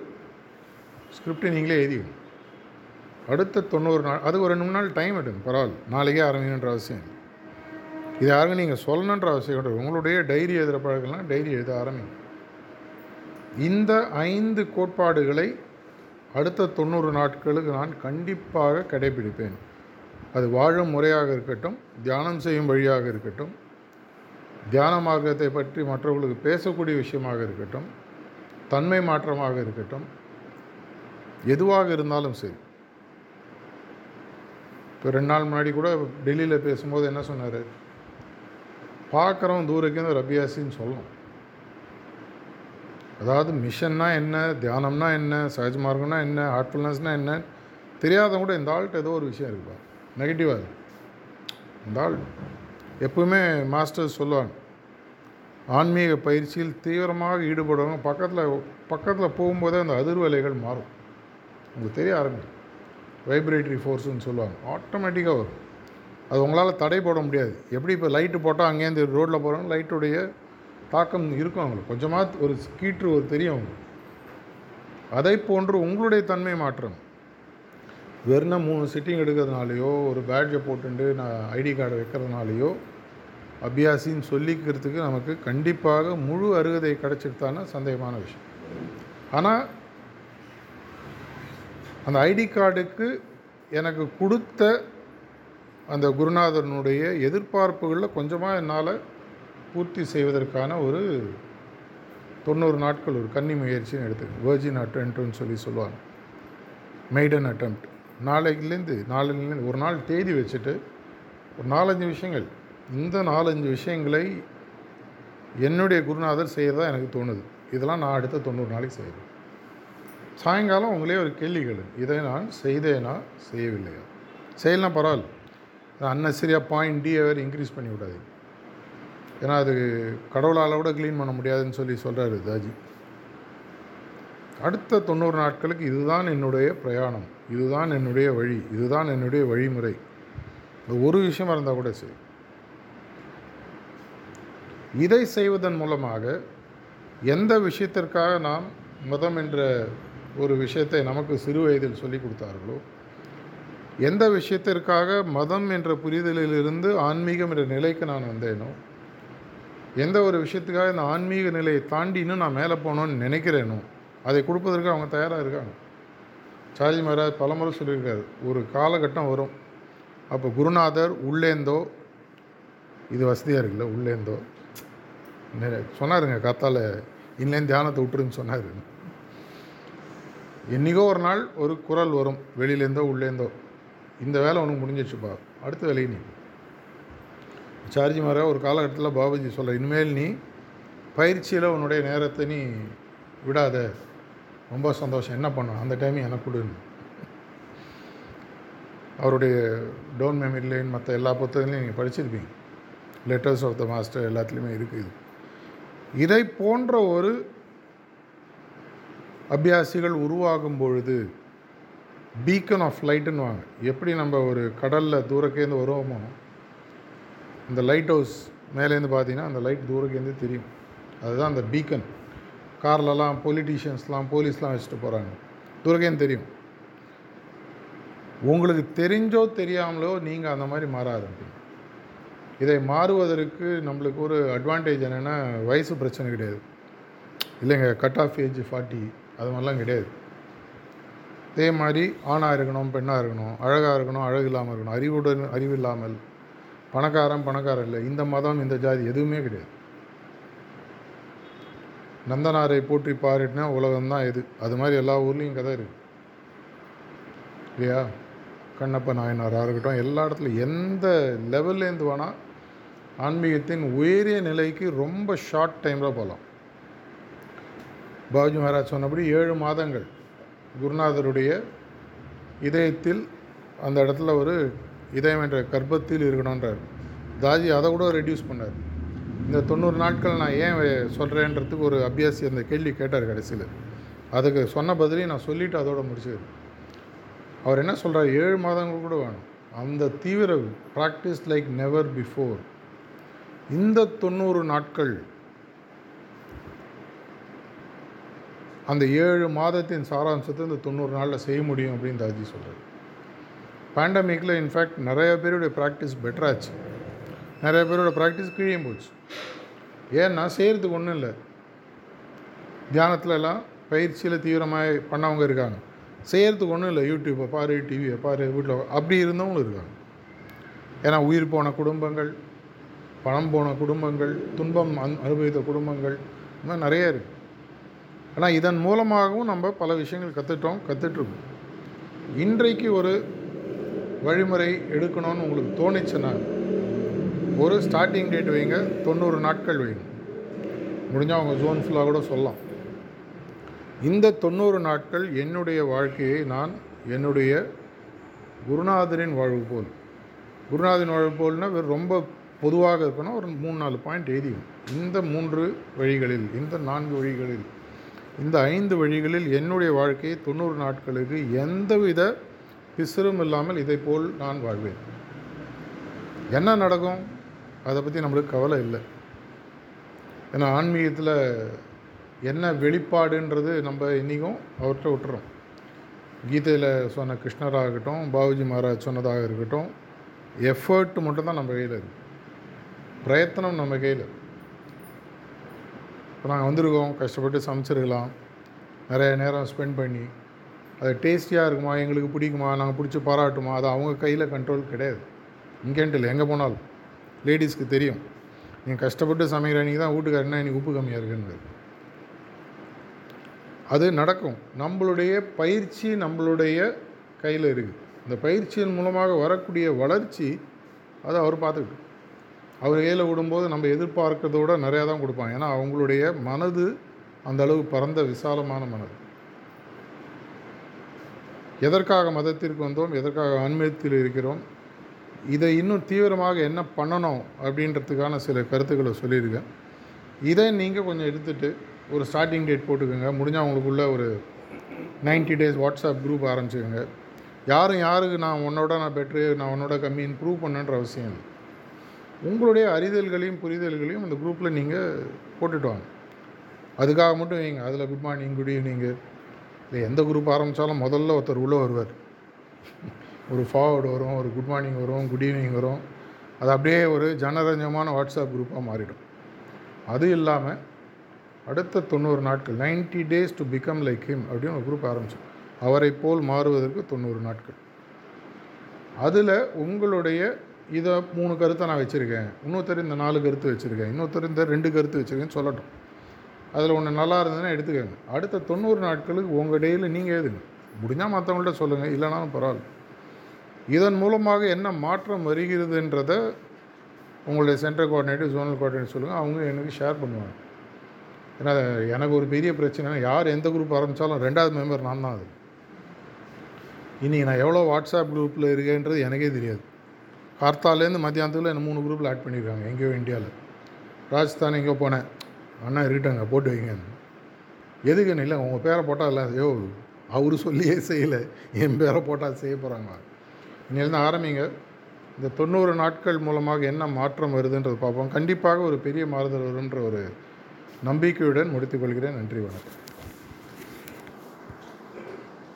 ஸ்கிரிப்டை நீங்களே எழுதிக்கணும் அடுத்த தொண்ணூறு நாள் அது ஒரு ரெண்டு மூணு நாள் டைம் எடுங்க பரவாயில்ல. நாளைக்கே ஆரம்பிக்கணுன்ற அவசியம் இது யாருக்கும் நீங்கள் சொல்லணுன்ற அவசியம் கிடையாது. உங்களுடைய டைரி எழுதுகிற பழக்கம்லாம் டைரி எழுத ஆரம்பிங்க. இந்த ஐந்து கோட்பாடுகளை அடுத்த தொண்ணூறு நாட்களுக்கு நான் கண்டிப்பாக கடைபிடிப்பேன். அது வாழும் முறையாக இருக்கட்டும் தியானம் செய்யும் வழியாக இருக்கட்டும் தியான மார்க்கத்தை பற்றி மற்றவர்களுக்கு பேசக்கூடிய விஷயமாக இருக்கட்டும் தன்மை மாற்றமாக இருக்கட்டும் எதுவாக இருந்தாலும் சரி. இப்போ ரெண்டு நாள் முன்னாடி கூட டெல்லியில் பேசும்போது என்ன சொன்னார்? பார்க்குறோம் தூரக்கேந்து ஒரு அபியாசின்னு சொல்லணும். அதாவது மிஷன்னா என்ன தியானம்னா என்ன சகஜ மார்க்கம்னா என்ன ஹார்ட்ஃபுல்னஸ்னால் என்ன தெரியாதவங்க கூட இந்த ஆள்கிட்ட ஏதோ ஒரு விஷயம் இருக்குப்பா. நெகட்டிவாக இந்த ஆள் எப்பவுமே மாஸ்டர்ஸ் சொல்லுவாங்க ஆன்மீக பயிற்சியில் தீவிரமாக ஈடுபடுறவங்க பக்கத்தில் பக்கத்தில் போகும்போதே அந்த அதிர்வலைகள் மாறும். உங்களுக்கு தெரிய ஆரம்பிக்கும். வைப்ரேட்டரி ஃபோர்ஸுன்னு சொல்லுவாங்க. ஆட்டோமேட்டிக்காக வரும். அது உங்களால் தடை போட முடியாது. எப்படி இப்போ லைட்டு போட்டால் அங்கேருந்து ரோட்டில் போகிறாங்க லைட்டுடைய தாக்கம் இருக்கும் அவங்களுக்கு. கொஞ்சமாக ஒரு கீற்று ஒரு தெரியும் அவங்களுக்கு. அதை போன்று உங்களுடைய தன்மை மாற்றம். வெறும் மூணு சிட்டிங் எடுக்கிறதுனாலையோ ஒரு பேட்ஜை போட்டுட்டு நான் ஐடி கார்டை வைக்கிறதுனாலையோ அபியாசின்னு சொல்லிக்கிறதுக்கு நமக்கு கண்டிப்பாக முழு அருகதை கிடச்சிருத்தான சந்தேகமான விஷயம். ஆனால் அந்த ஐடி கார்டுக்கு எனக்கு கொடுத்த அந்த குருநாதனுடைய எதிர்பார்ப்புகளில் கொஞ்சமாக என்னால் பூர்த்தி செய்வதற்கான ஒரு தொண்ணூறு நாட்கள் ஒரு கன்னி முயற்சின்னு எடுத்துக்கோங்க வேர்ஜின் அட்டம்ப்ட்னு சொல்லி சொல்லுவாங்க. மெய்டன் அட்டம்ப்ட் நாளைக்குலேருந்து நாளைலேருந்து ஒரு நாள் தேதி வச்சுட்டு ஒரு நாலஞ்சு விஷயங்கள். இந்த நாலஞ்சு விஷயங்களை என்னுடைய குருநாதர் செய்கிறதா எனக்கு தோணுது. இதெல்லாம் நான் அடுத்த தொண்ணூறு நாளைக்கு செய்கிறேன் சாயங்காலம் உங்களே ஒரு கேள்வி கேளு. இதை நான் செய்தேனா? செய்யவில்லையா? செய்யலாம் பரவாயில்ல. அன்னசரியாக பாயிண்ட் டி வேறு இன்க்ரீஸ் பண்ணி விடாது. ஏன்னா அது கடவுளால் கூட க்ளீன் பண்ண முடியாதுன்னு சொல்லி சொல்கிறாரு தாஜி. அடுத்த தொண்ணூறு நாட்களுக்கு இதுதான் என்னுடைய பிரயாணம். இதுதான் என்னுடைய வழி. இதுதான் என்னுடைய வழிமுறை. ஒரு விஷயமா இருந்தால் கூட சரி. இதை செய்வதன் மூலமாக எந்த விஷயத்திற்காக நாம் மதம் என்ற ஒரு விஷயத்தை நமக்கு சிறு வயதில் சொல்லி கொடுத்தார்களோ? எந்த விஷயத்திற்காக மதம் என்ற புரிதலிலிருந்து ஆன்மீகம் என்ற நிலைக்கு நான் வந்தேனோ? எந்த ஒரு விஷயத்துக்காக இந்த ஆன்மீக நிலையை தாண்டி இன்னும் நான் மேலே போகணும்னு நினைக்கிறேனோ? அதை கொடுப்பதற்கு அவங்க தயாராக இருக்காங்க. சார்ஜி மகாராஜ் பலமுறை சொல்லியிருக்காரு ஒரு காலகட்டம் வரும். அப்போ குருநாதர் உள்ளேந்தோ? இது வசதியாக இருக்குல்ல உள்ளேந்தோ? சொன்னாருங்க காத்தால் இன்னேன் தியானத்தை விட்டுருன்னு சொன்னார். என்றைக்கோ ஒரு நாள் ஒரு குரல் வரும் வெளியிலேருந்தோ உள்ளேருந்தோ இந்த வேலை உனக்கு முடிஞ்சிச்சுப்பா அடுத்த வேலையை நீ. சார்ஜி மாற ஒரு காலகட்டத்தில் பாபுஜி சொல்கிற இனிமேல் நீ பயிற்சியில் உன்னுடைய நேரத்தை நீ விடாத. ரொம்ப சந்தோஷம். என்ன பண்ணணும் அந்த டைம் எனக்கு கொடுன்னு. அவருடைய டோன் மெமரி லைன் மற்ற எல்லா புத்தகங்களையும் நீங்கள் படிச்சிருப்பீங்க. லெட்டர்ஸ் ஆஃப் த மாஸ்டர் எல்லாத்துலேயுமே இருக்குது இது. இதை போன்ற ஒரு அபியாசிகள் உருவாகும் பொழுது பீக்கன் ஆஃப் லைட்டுன்னு வாங்க. எப்படி நம்ம ஒரு கடலில் தூரக்கேந்து வருவோமோ இந்த லைட் ஹவுஸ் மேலேருந்து பார்த்தீங்கன்னா அந்த லைட் தூரக்கேந்து தெரியும். அதுதான் அந்த பீக்கன் கார்லலாம் பொலிட்டீஷியன்ஸ்லாம் போலீஸ்லாம் வச்சுட்டு போகிறாங்க தூரக்கேந்து தெரியும். உங்களுக்கு தெரிஞ்சோ தெரியாமலோ நீங்கள் அந்த மாதிரி மாற ஆரம்பிப்பீங்க இதை மாறுவதற்கு நம்மளுக்கு ஒரு அட்வான்டேஜ் என்னென்னா வயசு பிரச்சனை கிடையாது. இல்லைங்க கட் ஆஃப் ஏஜ் ஃபார்ட்டி அது மாதிரிலாம் கிடையாது. அதே மாதிரி ஆணாக இருக்கணும் பெண்ணாக இருக்கணும் அழகாக இருக்கணும் அழகு இல்லாமல் இருக்கணும் அறிவுடன் அறிவு இல்லாமல் பணக்காரன் பணக்காரன் இல்லை இந்த மதம் இந்த ஜாதி எதுவுமே கிடையாது. நந்தனாரை போற்றி பாரிட்டினா உலகம்தான் எது அது மாதிரி எல்லா ஊர்லேயும் கதை இருக்கு. இல்லையா? கண்ணப்ப நாயனாராக இருக்கட்டும் எல்லா இடத்துலையும் எந்த லெவல்லேருந்து வேணால் ஆன்மீகத்தின் உயரிய நிலைக்கு ரொம்ப ஷார்ட் டைமில் போகலாம். பாபுஜி மகாராஜ் சொன்னபடி ஏழு மாதங்கள் குருநாதருடைய இதயத்தில் அந்த இடத்துல ஒரு இதயம் என்ற கர்ப்பத்தில் இருக்கணுன்றார் தாஜி அதை கூட ரெடியூஸ் பண்ணார். இந்த தொண்ணூறு நாட்கள் நான் ஏன் சொல்கிறேன்றதுக்கு ஒரு அபியாசி அந்த கேள்வி கேட்டார் கடைசியில். அதுக்கு சொன்ன பதிலையும் நான் சொல்லிவிட்டு அதோட முடிச்சது அவர் என்ன சொல்கிறார் ஏழு மாதங்கள் கூட வேணும். அந்த தீவிர ப்ராக்டிஸ் லைக் நெவர் பிஃபோர் இந்த தொண்ணூறு நாட்கள் அந்த ஏழு மாதத்தின் சாராம்சத்தை இந்த தொண்ணூறு நாளில் செய்ய முடியும் அப்படின்னு தாஜி சொல்கிறார் பேண்டமிக்கில் இன்ஃபேக்ட் நிறைய பேருடைய ப்ராக்டிஸ் பெட்டராச்சு நிறைய பேரோட ப்ராக்டிஸ் கீழே போச்சு. ஏன்னா செய்கிறதுக்கு ஒன்றும் இல்லை. தியானத்துலலாம் பயிற்சியில் தீவிரமாக பண்ணவங்க இருக்காங்க. செய்கிறதுக்கு ஒன்றும் இல்லை. யூடியூப்பை பாரு டிவியை பாரு வீட்டில் அப்படி இருந்தவங்களும் இருக்காங்க. ஏன்னா உயிர் போன குடும்பங்கள் பணம் போன குடும்பங்கள் துன்பம் அனுபவித்த குடும்பங்கள் இந்த மாதிரி நிறைய இருக்குது ஆனால் இதன் மூலமாகவும் நம்ம பல விஷயங்கள் கற்றுட்டோம் கற்றுட்ருக்கோம் இன்றைக்கு ஒரு வழிமுறை எடுக்கணும்னு உங்களுக்கு தோணுச்சுன்னா ஒரு ஸ்டார்டிங் டேட் வைங்க தொண்ணூறு நாட்கள் வைங்க. முடிஞ்சால் அவங்க ஜோன் ஃபுல்லாக கூட சொல்லலாம். இந்த தொண்ணூறு நாட்கள் என்னுடைய வாழ்க்கையை நான் என்னுடைய குருநாதரின் வாழ்வு போல். குருநாதரின் வாழ்வு போல்னா வெறும் ரொம்ப பொதுவாக இருக்கணும் ஒரு மூணு நாலு பாயிண்ட் எழுதியும் இந்த மூன்று வழிகளில் இந்த நான்கு வழிகளில் இந்த ஐந்து வழிகளில் என்னுடைய வாழ்க்கையை தொண்ணூறு நாட்களுக்கு எந்தவித பிசுறும் இல்லாமல் இதை போல் நான் வாழ்வேன். என்ன நடக்கும்? அதை பற்றி நம்மளுக்கு கவலை இல்லை. ஏன்னா ஆன்மீகத்தில் என்ன வெளிப்பாடுன்றது நம்ம இன்றைக்கும் அவர்கிட்ட விட்டுறோம். கீதையில் சொன்ன கிருஷ்ணராகட்டும் பாபுஜி மகாராஜ் சொன்னதாக இருக்கட்டும் எஃபர்ட் மட்டும்தான் நம்ம கையில் இருக்குது பிரயத்தனம் நம்ம கையில் இப்போ நாங்கள் வந்திருக்கோம் கஷ்டப்பட்டு சமைச்சிருக்கலாம். நிறைய நேரம் ஸ்பெண்ட் பண்ணி அது டேஸ்டியாக இருக்குமா எங்களுக்கு பிடிக்குமா நாங்கள் பிடிச்சி பாராட்டுமா அது அவங்க கையில் கண்ட்ரோல் கிடையாது. இங்கேன்ட்டு இல்லை எங்கே போனாலும். லேடிஸ்க்கு தெரியும். நீங்கள் கஷ்டப்பட்டு சமைக்கிற அன்றைக்கி தான் வீட்டுக்காரர் என்ன உப்பு கம்மியாக இருக்குன்னு அது நடக்கும். நம்மளுடைய பயிற்சி நம்மளுடைய கையில் இருக்குது இந்த பயிற்சியின் மூலமாக வரக்கூடிய வளர்ச்சி அதை அவர் பார்த்துக்கிட்டு அவர் கையில் விடும்போது நம்ம எதிர்பார்க்கறத விட நிறையா தான் கொடுப்பாங்க. ஏன்னா அவங்களுடைய மனது அந்த அளவு பரந்த விசாலமான மனது. எதற்காக மதத்திற்கு வந்தோம்? எதற்காக ஆன்மீகத்தில் இருக்கிறோம்? இதை இன்னும் தீவிரமாக என்ன பண்ணணும்? அப்படின்றதுக்கான சில கருத்துக்களை சொல்லியிருக்கேன். இதை நீங்கள் கொஞ்சம் எடுத்துகிட்டு ஒரு ஸ்டார்டிங் டேட் போட்டுக்கோங்க. முடிஞ்சால் அவங்களுக்குள்ள ஒரு 90 டேஸ் வாட்ஸ்அப் குரூப் ஆரம்பிச்சுக்கோங்க. யாரும் யாருக்கு நான் உன்னோட நான் பெட்ரு நான் உன்னோட கம்மின்னு ப்ரூவ் பண்ணுன்ற அவசியம் இல்லை. உங்களுடைய அறிதல்களையும் புரிதல்களையும் அந்த குரூப்பில் நீங்கள் போட்டுட்டு வாங்க. அதுக்காக மட்டும் வைங்க. அதில் குட் மார்னிங் குட் ஈவினிங்கு இல்லை எந்த குரூப் ஆரம்பித்தாலும் முதல்ல ஒருத்தர் உள்ளே வருவார். ஒரு ஃபார்வர்டு வரும் ஒரு குட் மார்னிங் வரும் குட் ஈவினிங் வரும். அது அப்படியே ஒரு ஜனரஞ்சமான வாட்ஸ்அப் குரூப்பாக மாறிடும். அது இல்லாமல் அடுத்த தொண்ணூறு நாட்கள் 90 days to become like him அப்படின்னு ஒரு குரூப் ஆரம்பித்தோம் அவரை போல் மாறுவதற்கு தொண்ணூறு நாட்கள். அதில் உங்களுடைய இதை மூணு கருத்தை நான் வச்சுருக்கேன். இன்னொருத்தர் இந்த நாலு கருத்து வச்சுருக்கேன். இன்னொருத்தர் இந்த ரெண்டு கருத்து வச்சுருக்கேன்னு சொல்லட்டும். அதில் ஒன்று நல்லா இருந்ததுன்னா எடுத்துக்கோங்க. அடுத்த தொண்ணூறு நாட்களுக்கு உங்கள் டேயில் நீங்கள் எழுதுங்க. முடிஞ்சால் மற்றவங்கள்ட்ட சொல்லுங்கள் இல்லைனாலும் பரவாயில்ல. இதன் மூலமாக என்ன மாற்றம் வருகிறதுன்றதை உங்களுடைய சென்ட்ரல் கோஆர்டினேட்டர் ஜோனல் கோஆர்டினேட்டர் சொல்லுங்கள் அவங்க எனக்கு ஷேர் பண்ணுவாங்க. ஏன்னா எனக்கு ஒரு பெரிய பிரச்சனை யார் எந்த குரூப் ஆரம்பித்தாலும் ரெண்டாவது மெம்பர் நான் தான் அது. இன்றைக்கி நான் எவ்வளோ வாட்ஸ்அப் குரூப்பில் இருக்கேன்றது எனக்கே தெரியாது. கார்த்தாலேருந்து மத்தியானத்துக்குள்ள என்ன மூணு குரூப்பில் ஆட் பண்ணியிருக்காங்க எங்கேயோ இந்தியாவில் ராஜஸ்தான் எங்கேயோ போனேன். அண்ணா இருக்கட்டங்க போட்டு வைங்க. எதுக்குன்னு இல்லை உங்கள் பேரை போட்டால் இல்லை ஐயோ அவர் சொல்லியே செய்யலை. என் பேரை போட்டால் செய்ய போகிறாங்க இன்னிலேருந்து ஆரம்பிங்க. இந்த தொண்ணூறு நாட்கள் மூலமாக என்ன மாற்றம் வருதுன்றது பார்ப்போம். கண்டிப்பாக ஒரு பெரிய மாறுதல் வரும்ன்ற ஒரு நம்பிக்கையுடன் முடித்துக்கொள்கிறேன் நன்றி வணக்கம்.